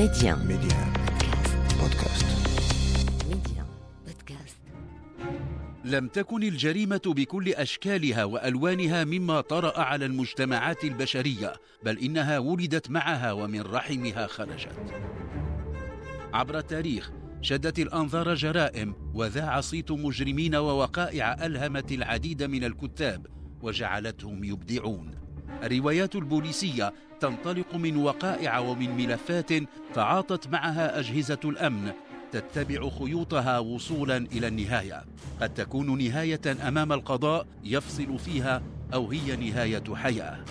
Média. Média. Podcast. Média. Podcast. لم تكن الجريمة بكل أشكالها وألوانها مما طرأ على المجتمعات البشرية بل إنها ولدت معها ومن رحمها خرجت عبر التاريخ شدت الأنظار جرائم وذاع صيت مجرمين ووقائع ألهمت العديد من الكتاب وجعلتهم يبدعون الروايات البوليسية تنطلق من وقائع ومن ملفات تعاطت معها أجهزة الأمن تتبع خيوطها وصولا إلى النهاية. قد تكون نهاية أمام القضاء يفصل فيها أو هي نهاية حياة.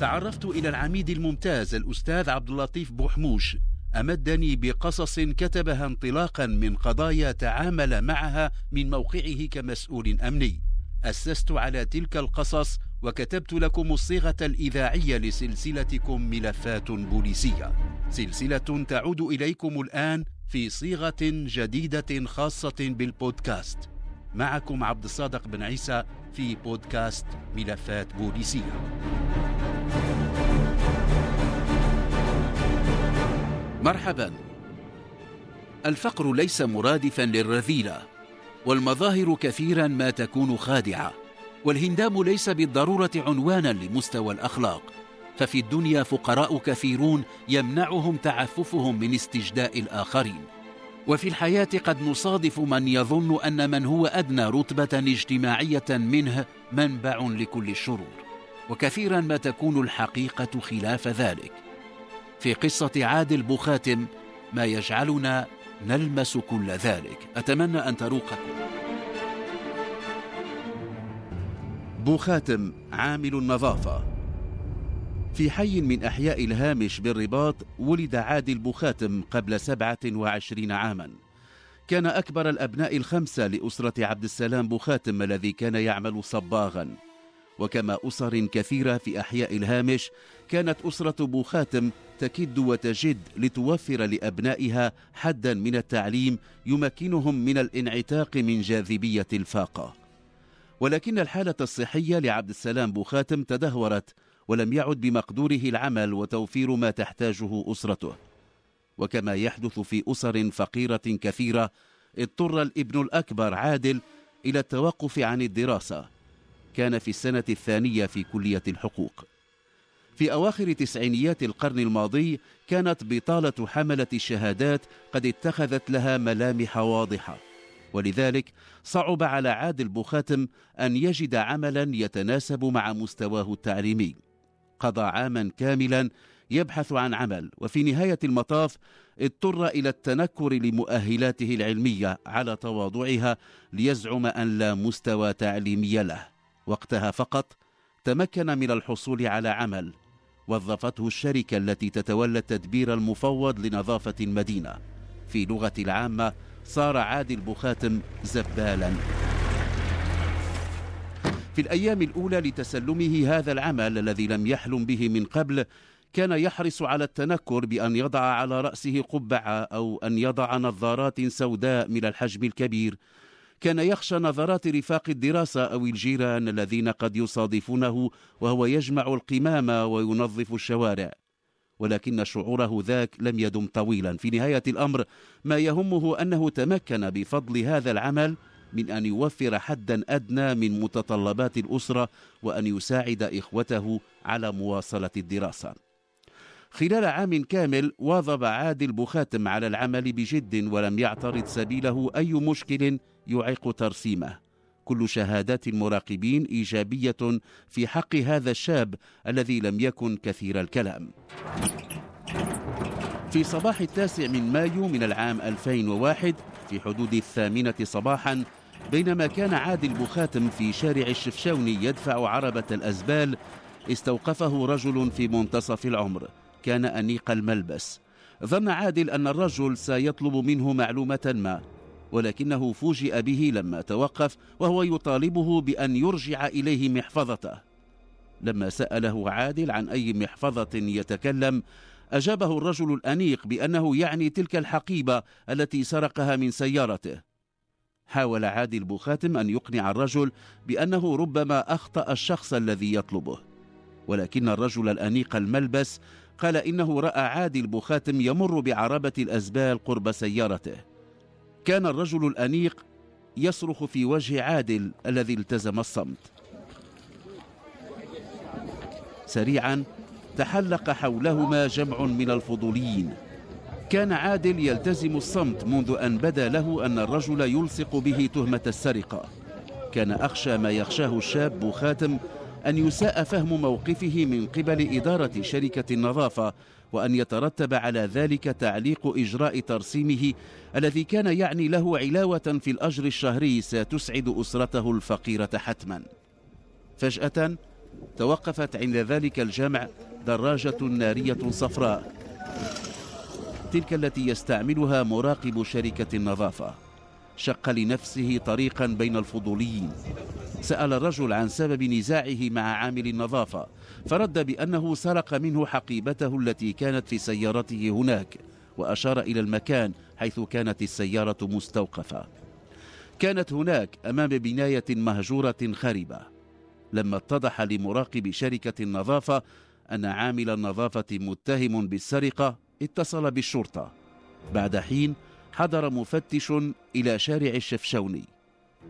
تعرفت إلى العميد الممتاز الأستاذ عبد اللطيف بوحموش أمدني بقصص كتبها انطلاقا من قضايا تعامل معها من موقعه كمسؤول أمني. أسست على تلك القصص وكتبت لكم الصيغة الإذاعية لسلسلتكم ملفات بوليسية. سلسلة تعود إليكم الآن في صيغة جديدة خاصة بالبودكاست. معكم عبد الصادق بن عيسى في بودكاست ملفات بوليسية. مرحبا. الفقر ليس مرادفا للرذيلة والمظاهر كثيرا ما تكون خادعة. والهندام ليس بالضرورة عنوانا لمستوى الأخلاق ففي الدنيا فقراء كثيرون يمنعهم تعففهم من استجداء الآخرين. وفي الحياة قد نصادف من يظن أن من هو أدنى رتبة اجتماعية منه منبع لكل الشرور. وكثيرا ما تكون الحقيقة خلاف ذلك. في قصة عادل بوخاتم ما يجعلنا نلمس كل ذلك. أتمنى أن تروقكم. بوخاتم عامل النظافة. في حي من أحياء الهامش بالرباط ولد عادل بوخاتم قبل سبعة وعشرين عاما. كان أكبر الأبناء الخمسة لأسرة عبد السلام بوخاتم الذي كان يعمل صباغا. وكما أسر كثيرة في أحياء الهامش كانت أسرة بوخاتم تكد وتجد لتوفر لأبنائها حدا من التعليم يمكنهم من الانعتاق من جاذبية الفاقة. ولكن الحالة الصحية لعبد السلام بوخاتم تدهورت ولم يعد بمقدوره العمل وتوفير ما تحتاجه أسرته. وكما يحدث في أسر فقيرة كثيرة اضطر الابن الأكبر عادل إلى التوقف عن الدراسة. كان في السنة الثانية في كلية الحقوق. في أواخر تسعينيات القرن الماضي كانت بطالة حملة الشهادات قد اتخذت لها ملامح واضحة. ولذلك صعب على عادل بوخاتم أن يجد عملا يتناسب مع مستواه التعليمي. قضى عاما كاملا يبحث عن عمل وفي نهاية المطاف اضطر إلى التنكر لمؤهلاته العلمية على تواضعها ليزعم أن لا مستوى تعليمي له. وقتها فقط تمكن من الحصول على عمل وظفته الشركة التي تتولى التدبير المفوض لنظافة المدينة. في لغة العامة صار عادل بخاتم زبالا. في الأيام الأولى لتسلمه هذا العمل الذي لم يحلم به من قبل كان يحرص على التنكر بأن يضع على رأسه قبعة أو أن يضع نظارات سوداء من الحجم الكبير. كان يخشى نظرات رفاق الدراسة أو الجيران الذين قد يصادفونه وهو يجمع القمامة وينظف الشوارع. ولكن شعوره ذاك لم يدم طويلا. في نهاية الأمر ما يهمه أنه تمكن بفضل هذا العمل من أن يوفر حدا أدنى من متطلبات الأسرة وأن يساعد إخوته على مواصلة الدراسة. خلال عام كامل واظب عادل بخاتم على العمل بجد ولم يعترض سبيله أي مشكل يعيق ترسيمه. كل شهادات المراقبين إيجابية في حق هذا الشاب الذي لم يكن كثير الكلام. في صباح التاسع من مايو من العام 2001 في حدود الثامنة صباحا بينما كان عادل بخاتم في شارع الشفشاوني يدفع عربة الأزبال استوقفه رجل في منتصف العمر. كان أنيق الملبس. ظن عادل أن الرجل سيطلب منه معلومة ما. ولكنه فوجئ به لما توقف وهو يطالبه بأن يرجع إليه محفظته. لما سأله عادل عن أي محفظة يتكلم أجابه الرجل الأنيق بأنه يعني تلك الحقيبة التي سرقها من سيارته. حاول عادل بوخاتم أن يقنع الرجل بأنه ربما أخطأ الشخص الذي يطلبه. ولكن الرجل الأنيق الملبس قال إنه رأى عادل بوخاتم يمر بعربة الأزبال قرب سيارته. كان الرجل الأنيق يصرخ في وجه عادل الذي التزم الصمت. سريعا تحلق حولهما جمع من الفضوليين. كان عادل يلتزم الصمت منذ أن بدا له أن الرجل يلصق به تهمة السرقة. كان أخشى ما يخشاه الشاب بوخاتم أن يساء فهم موقفه من قبل إدارة شركة النظافة وأن يترتب على ذلك تعليق إجراء ترسيمه الذي كان يعني له علاوة في الأجر الشهري ستسعد أسرته الفقيرة حتما. فجأة توقفت عند ذلك الجمع دراجة نارية صفراء تلك التي يستعملها مراقب شركة النظافة. شق لنفسه طريقا بين الفضوليين. سأل الرجل عن سبب نزاعه مع عامل النظافة فرد بأنه سرق منه حقيبته التي كانت في سيارته هناك وأشار إلى المكان حيث كانت السيارة مستوقفة. كانت هناك أمام بناية مهجورة خربة لما اتضح لمراقب شركة النظافة أن عامل النظافة متهم بالسرقة اتصل بالشرطة. بعد حين حضر مفتش إلى شارع الشفشوني.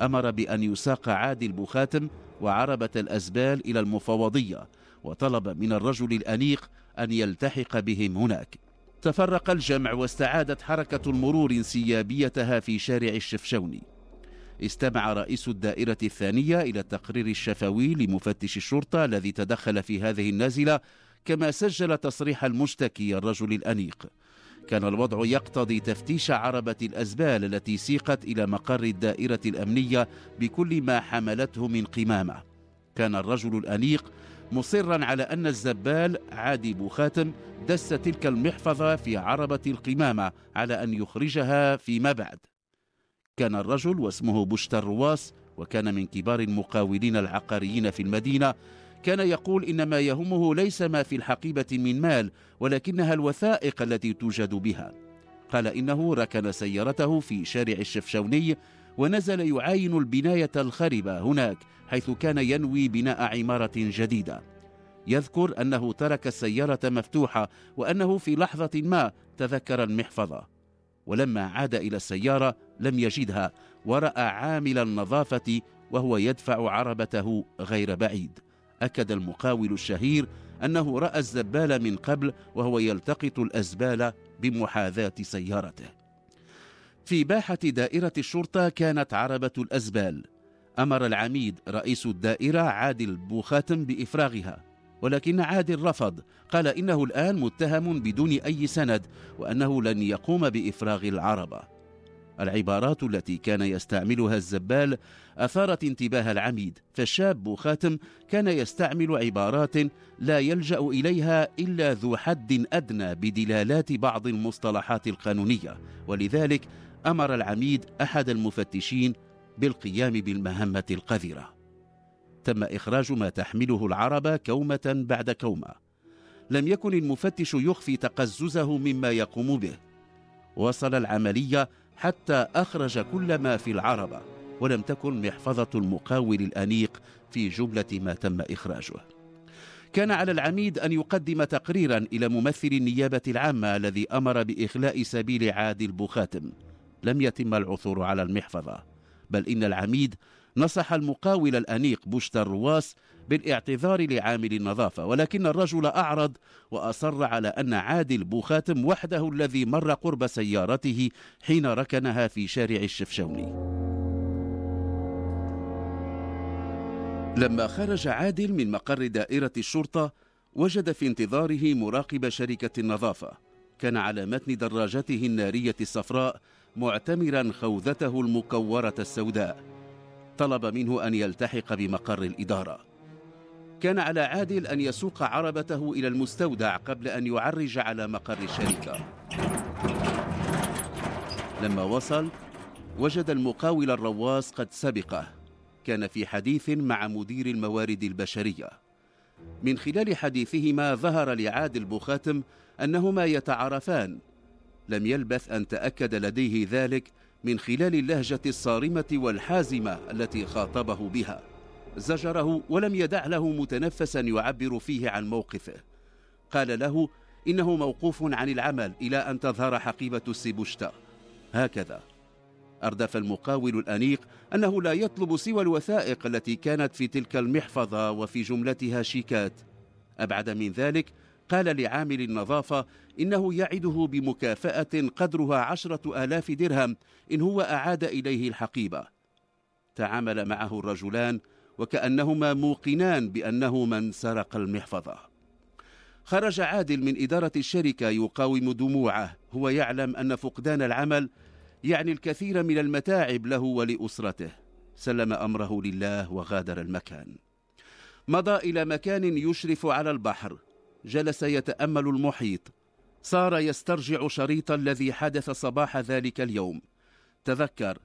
أمر بأن يساق عادل بخاتم وعربة الأزبال إلى المفوضية وطلب من الرجل الأنيق أن يلتحق بهم هناك. تفرق الجمع واستعادت حركة المرور انسيابيتها في شارع الشفشوني استمع رئيس الدائرة الثانية إلى التقرير الشفوي لمفتش الشرطة الذي تدخل في هذه النازلة كما سجل تصريح المشتكي الرجل الأنيق. كان الوضع يقتضي تفتيش عربة الأزبال التي سيقت إلى مقر الدائرة الأمنية بكل ما حملته من قمامة. كان الرجل الأنيق مصرا على أن الزبال عادي بوخاتم دس تلك المحفظة في عربة القمامة على أن يخرجها فيما بعد. كان الرجل واسمه بشتر رواس وكان من كبار المقاولين العقاريين في المدينة كان يقول إن ما يهمه ليس ما في الحقيبة من مال ولكنها الوثائق التي توجد بها. قال إنه ركن سيارته في شارع الشفشوني ونزل يعاين البناية الخربة هناك حيث كان ينوي بناء عمارة جديدة. يذكر أنه ترك السيارة مفتوحة وأنه في لحظة ما تذكر المحفظة. ولما عاد إلى السيارة لم يجدها ورأى عامل النظافة وهو يدفع عربته غير بعيد. أكد المقاول الشهير أنه رأى الزبال من قبل وهو يلتقط الأزبال بمحاذاة سيارته. في باحة دائرة الشرطة كانت عربة الأزبال. أمر العميد رئيس الدائرة عادل بوخاتم بإفراغها ولكن عادل رفض. قال إنه الآن متهم بدون أي سند وأنه لن يقوم بإفراغ العربة. العبارات التي كان يستعملها الزبال أثارت انتباه العميد فالشاب خاتم كان يستعمل عبارات لا يلجأ إليها إلا ذو حد أدنى بدلالات بعض المصطلحات القانونية. ولذلك أمر العميد أحد المفتشين بالقيام بالمهمة القذرة. تم إخراج ما تحمله العربة كومة بعد كومة. لم يكن المفتش يخفي تقززه مما يقوم به. وصل العملية حتى أخرج كل ما في العربة ولم تكن محفظة المقاول الأنيق في جملة ما تم إخراجه. كان على العميد أن يقدم تقريرا إلى ممثل النيابة العامة الذي أمر بإخلاء سبيل عادل بوخاتم. لم يتم العثور على المحفظة بل إن العميد نصح المقاول الأنيق بوشت الرواس بالاعتذار لعامل النظافة ولكن الرجل أعرض وأصر على أن عادل بوخاتم وحده الذي مر قرب سيارته حين ركنها في شارع الشفشوني. لما خرج عادل من مقر دائرة الشرطة وجد في انتظاره مراقب شركة النظافة. كان على متن دراجته النارية الصفراء معتمرا خوذته المكورة السوداء. طلب منه أن يلتحق بمقر الإدارة. كان على عادل أن يسوق عربته إلى المستودع قبل أن يعرج على مقر الشركة. لما وصل وجد المقاول الرواس قد سبقه. كان في حديث مع مدير الموارد البشرية. من خلال حديثهما ظهر لعادل بوخاتم أنهما يتعارفان. لم يلبث أن تأكد لديه ذلك من خلال اللهجة الصارمة والحازمة التي خاطبه بها. زجره ولم يدع له متنفسا يعبر فيه عن موقفه. قال له إنه موقوف عن العمل إلى أن تظهر حقيبة السيبوشتا. هكذا. أردف المقاول الأنيق أنه لا يطلب سوى الوثائق التي كانت في تلك المحفظة وفي جملتها شيكات. أبعد من ذلك قال لعامل النظافة إنه يعده بمكافأة قدرها عشرة آلاف درهم إن هو أعاد إليه الحقيبة. تعامل معه الرجلان وكأنهما موقنان بأنه من سرق المحفظة. خرج عادل من إدارة الشركة يقاوم دموعه. هو يعلم أن فقدان العمل يعني الكثير من المتاعب له ولأسرته. سلم أمره لله وغادر المكان. مضى إلى مكان يشرف على البحر. جلس يتأمل المحيط. صار يسترجع شريط الذي حدث صباح ذلك اليوم. تذكر.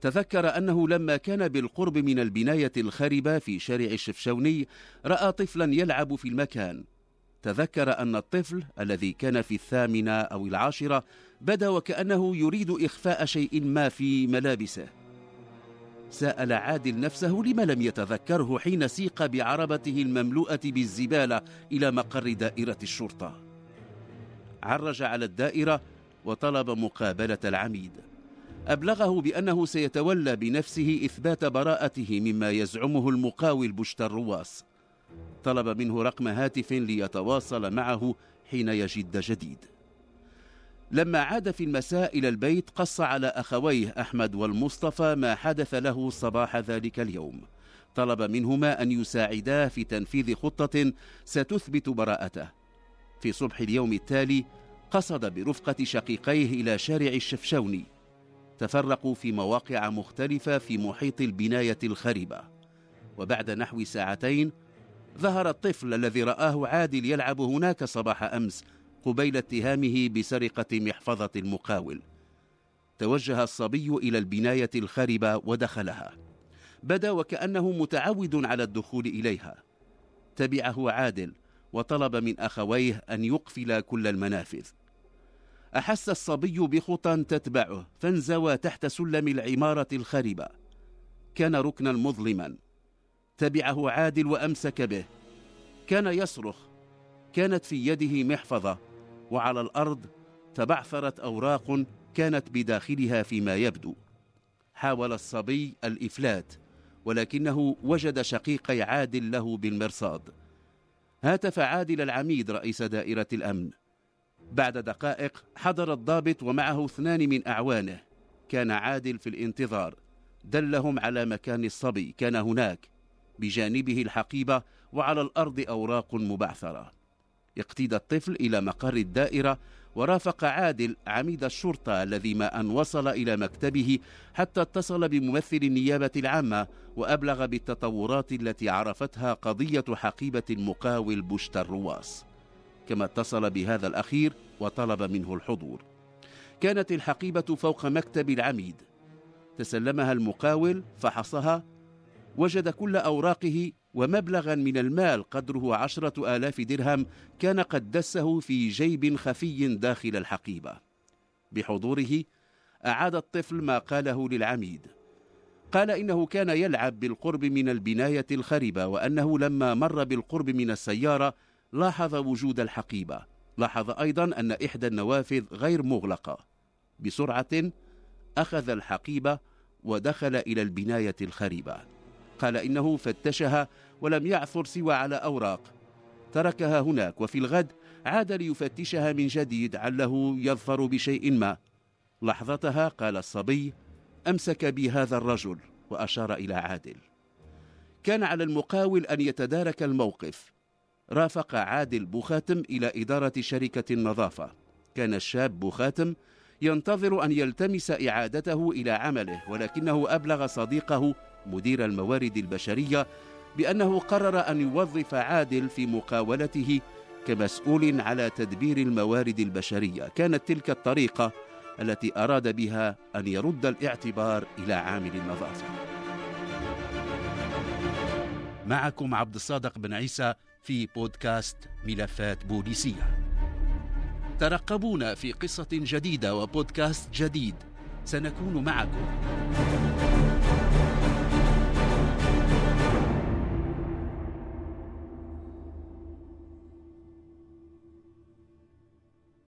تذكر أنه لما كان بالقرب من البناية الخربة في شارع الشفشوني رأى طفلا يلعب في المكان. تذكر أن الطفل الذي كان في الثامنة أو العاشرة بدأ وكأنه يريد إخفاء شيء ما في ملابسه. سأل عادل نفسه لم لم يتذكره حين سيق بعربته المملوءة بالزبالة إلى مقر دائرة الشرطة. عرج على الدائرة وطلب مقابلة العميد. أبلغه بأنه سيتولى بنفسه إثبات براءته مما يزعمه المقاول بشتر رواس طلب منه رقم هاتف ليتواصل معه حين يجد جديد. لما عاد في المساء إلى البيت قص على أخويه أحمد والمصطفى ما حدث له صباح ذلك اليوم. طلب منهما أن يساعداه في تنفيذ خطة ستثبت براءته. في صبح اليوم التالي قصد برفقة شقيقيه إلى شارع الشفشوني. تفرقوا في مواقع مختلفة في محيط البناية الخربة وبعد نحو ساعتين ظهر الطفل الذي رآه عادل يلعب هناك صباح أمس قبيل اتهامه بسرقة محفظة المقاول. توجه الصبي إلى البناية الخربة ودخلها. بدا وكأنه متعود على الدخول إليها. تبعه عادل وطلب من أخويه أن يقفل كل المنافذ. أحس الصبي بخطى تتبعه فانزوى تحت سلم العمارة الخربة كان ركنا مظلما. تبعه عادل وأمسك به. كان يصرخ. كانت في يده محفظة. وعلى الأرض تبعثرت أوراق كانت بداخلها فيما يبدو. حاول الصبي الإفلات ولكنه وجد شقيقي عادل له بالمرصاد. هاتف عادل العميد رئيس دائرة الأمن. بعد دقائق حضر الضابط ومعه اثنان من أعوانه. كان عادل في الانتظار. دلهم على مكان الصبي. كان هناك. بجانبه الحقيبة وعلى الأرض أوراق مبعثرة. اقتيد الطفل إلى مقر الدائرة ورافق عادل عميد الشرطة الذي ما أن وصل إلى مكتبه حتى اتصل بممثل النيابة العامة وأبلغ بالتطورات التي عرفتها قضية حقيبة المقاول بشت الرواس كما اتصل بهذا الأخير وطلب منه الحضور. كانت الحقيبة فوق مكتب العميد. تسلمها المقاول فحصها وجد كل أوراقه ومبلغا من المال قدره عشرة آلاف درهم كان قد دسه في جيب خفي داخل الحقيبة. بحضوره أعاد الطفل ما قاله للعميد. قال إنه كان يلعب بالقرب من البناية الخربة وأنه لما مر بالقرب من السيارة لاحظ وجود الحقيبة. لاحظ أيضا أن إحدى النوافذ غير مغلقة. بسرعة أخذ الحقيبة ودخل إلى البناية الخربة قال إنه فتشها ولم يعثر سوى على أوراق. تركها هناك وفي الغد عاد ليفتشها من جديد عله يظفر بشيء ما. لحظتها قال الصبي أمسك بي هذا الرجل وأشار إلى عادل. كان على المقاول أن يتدارك الموقف. رافق عادل بوخاتم إلى إدارة شركة النظافة. كان الشاب بوخاتم ينتظر أن يلتمس إعادته إلى عمله ولكنه أبلغ صديقه مدير الموارد البشرية بأنه قرر أن يوظف عادل في مقاولته كمسؤول على تدبير الموارد البشرية. كانت تلك الطريقة التي أراد بها أن يرد الاعتبار إلى عامل النظافة معكم عبد الصادق بن عيسى في بودكاست ملفات بوليسية. ترقبونا في قصة جديدة وبودكاست جديد. سنكون معكم.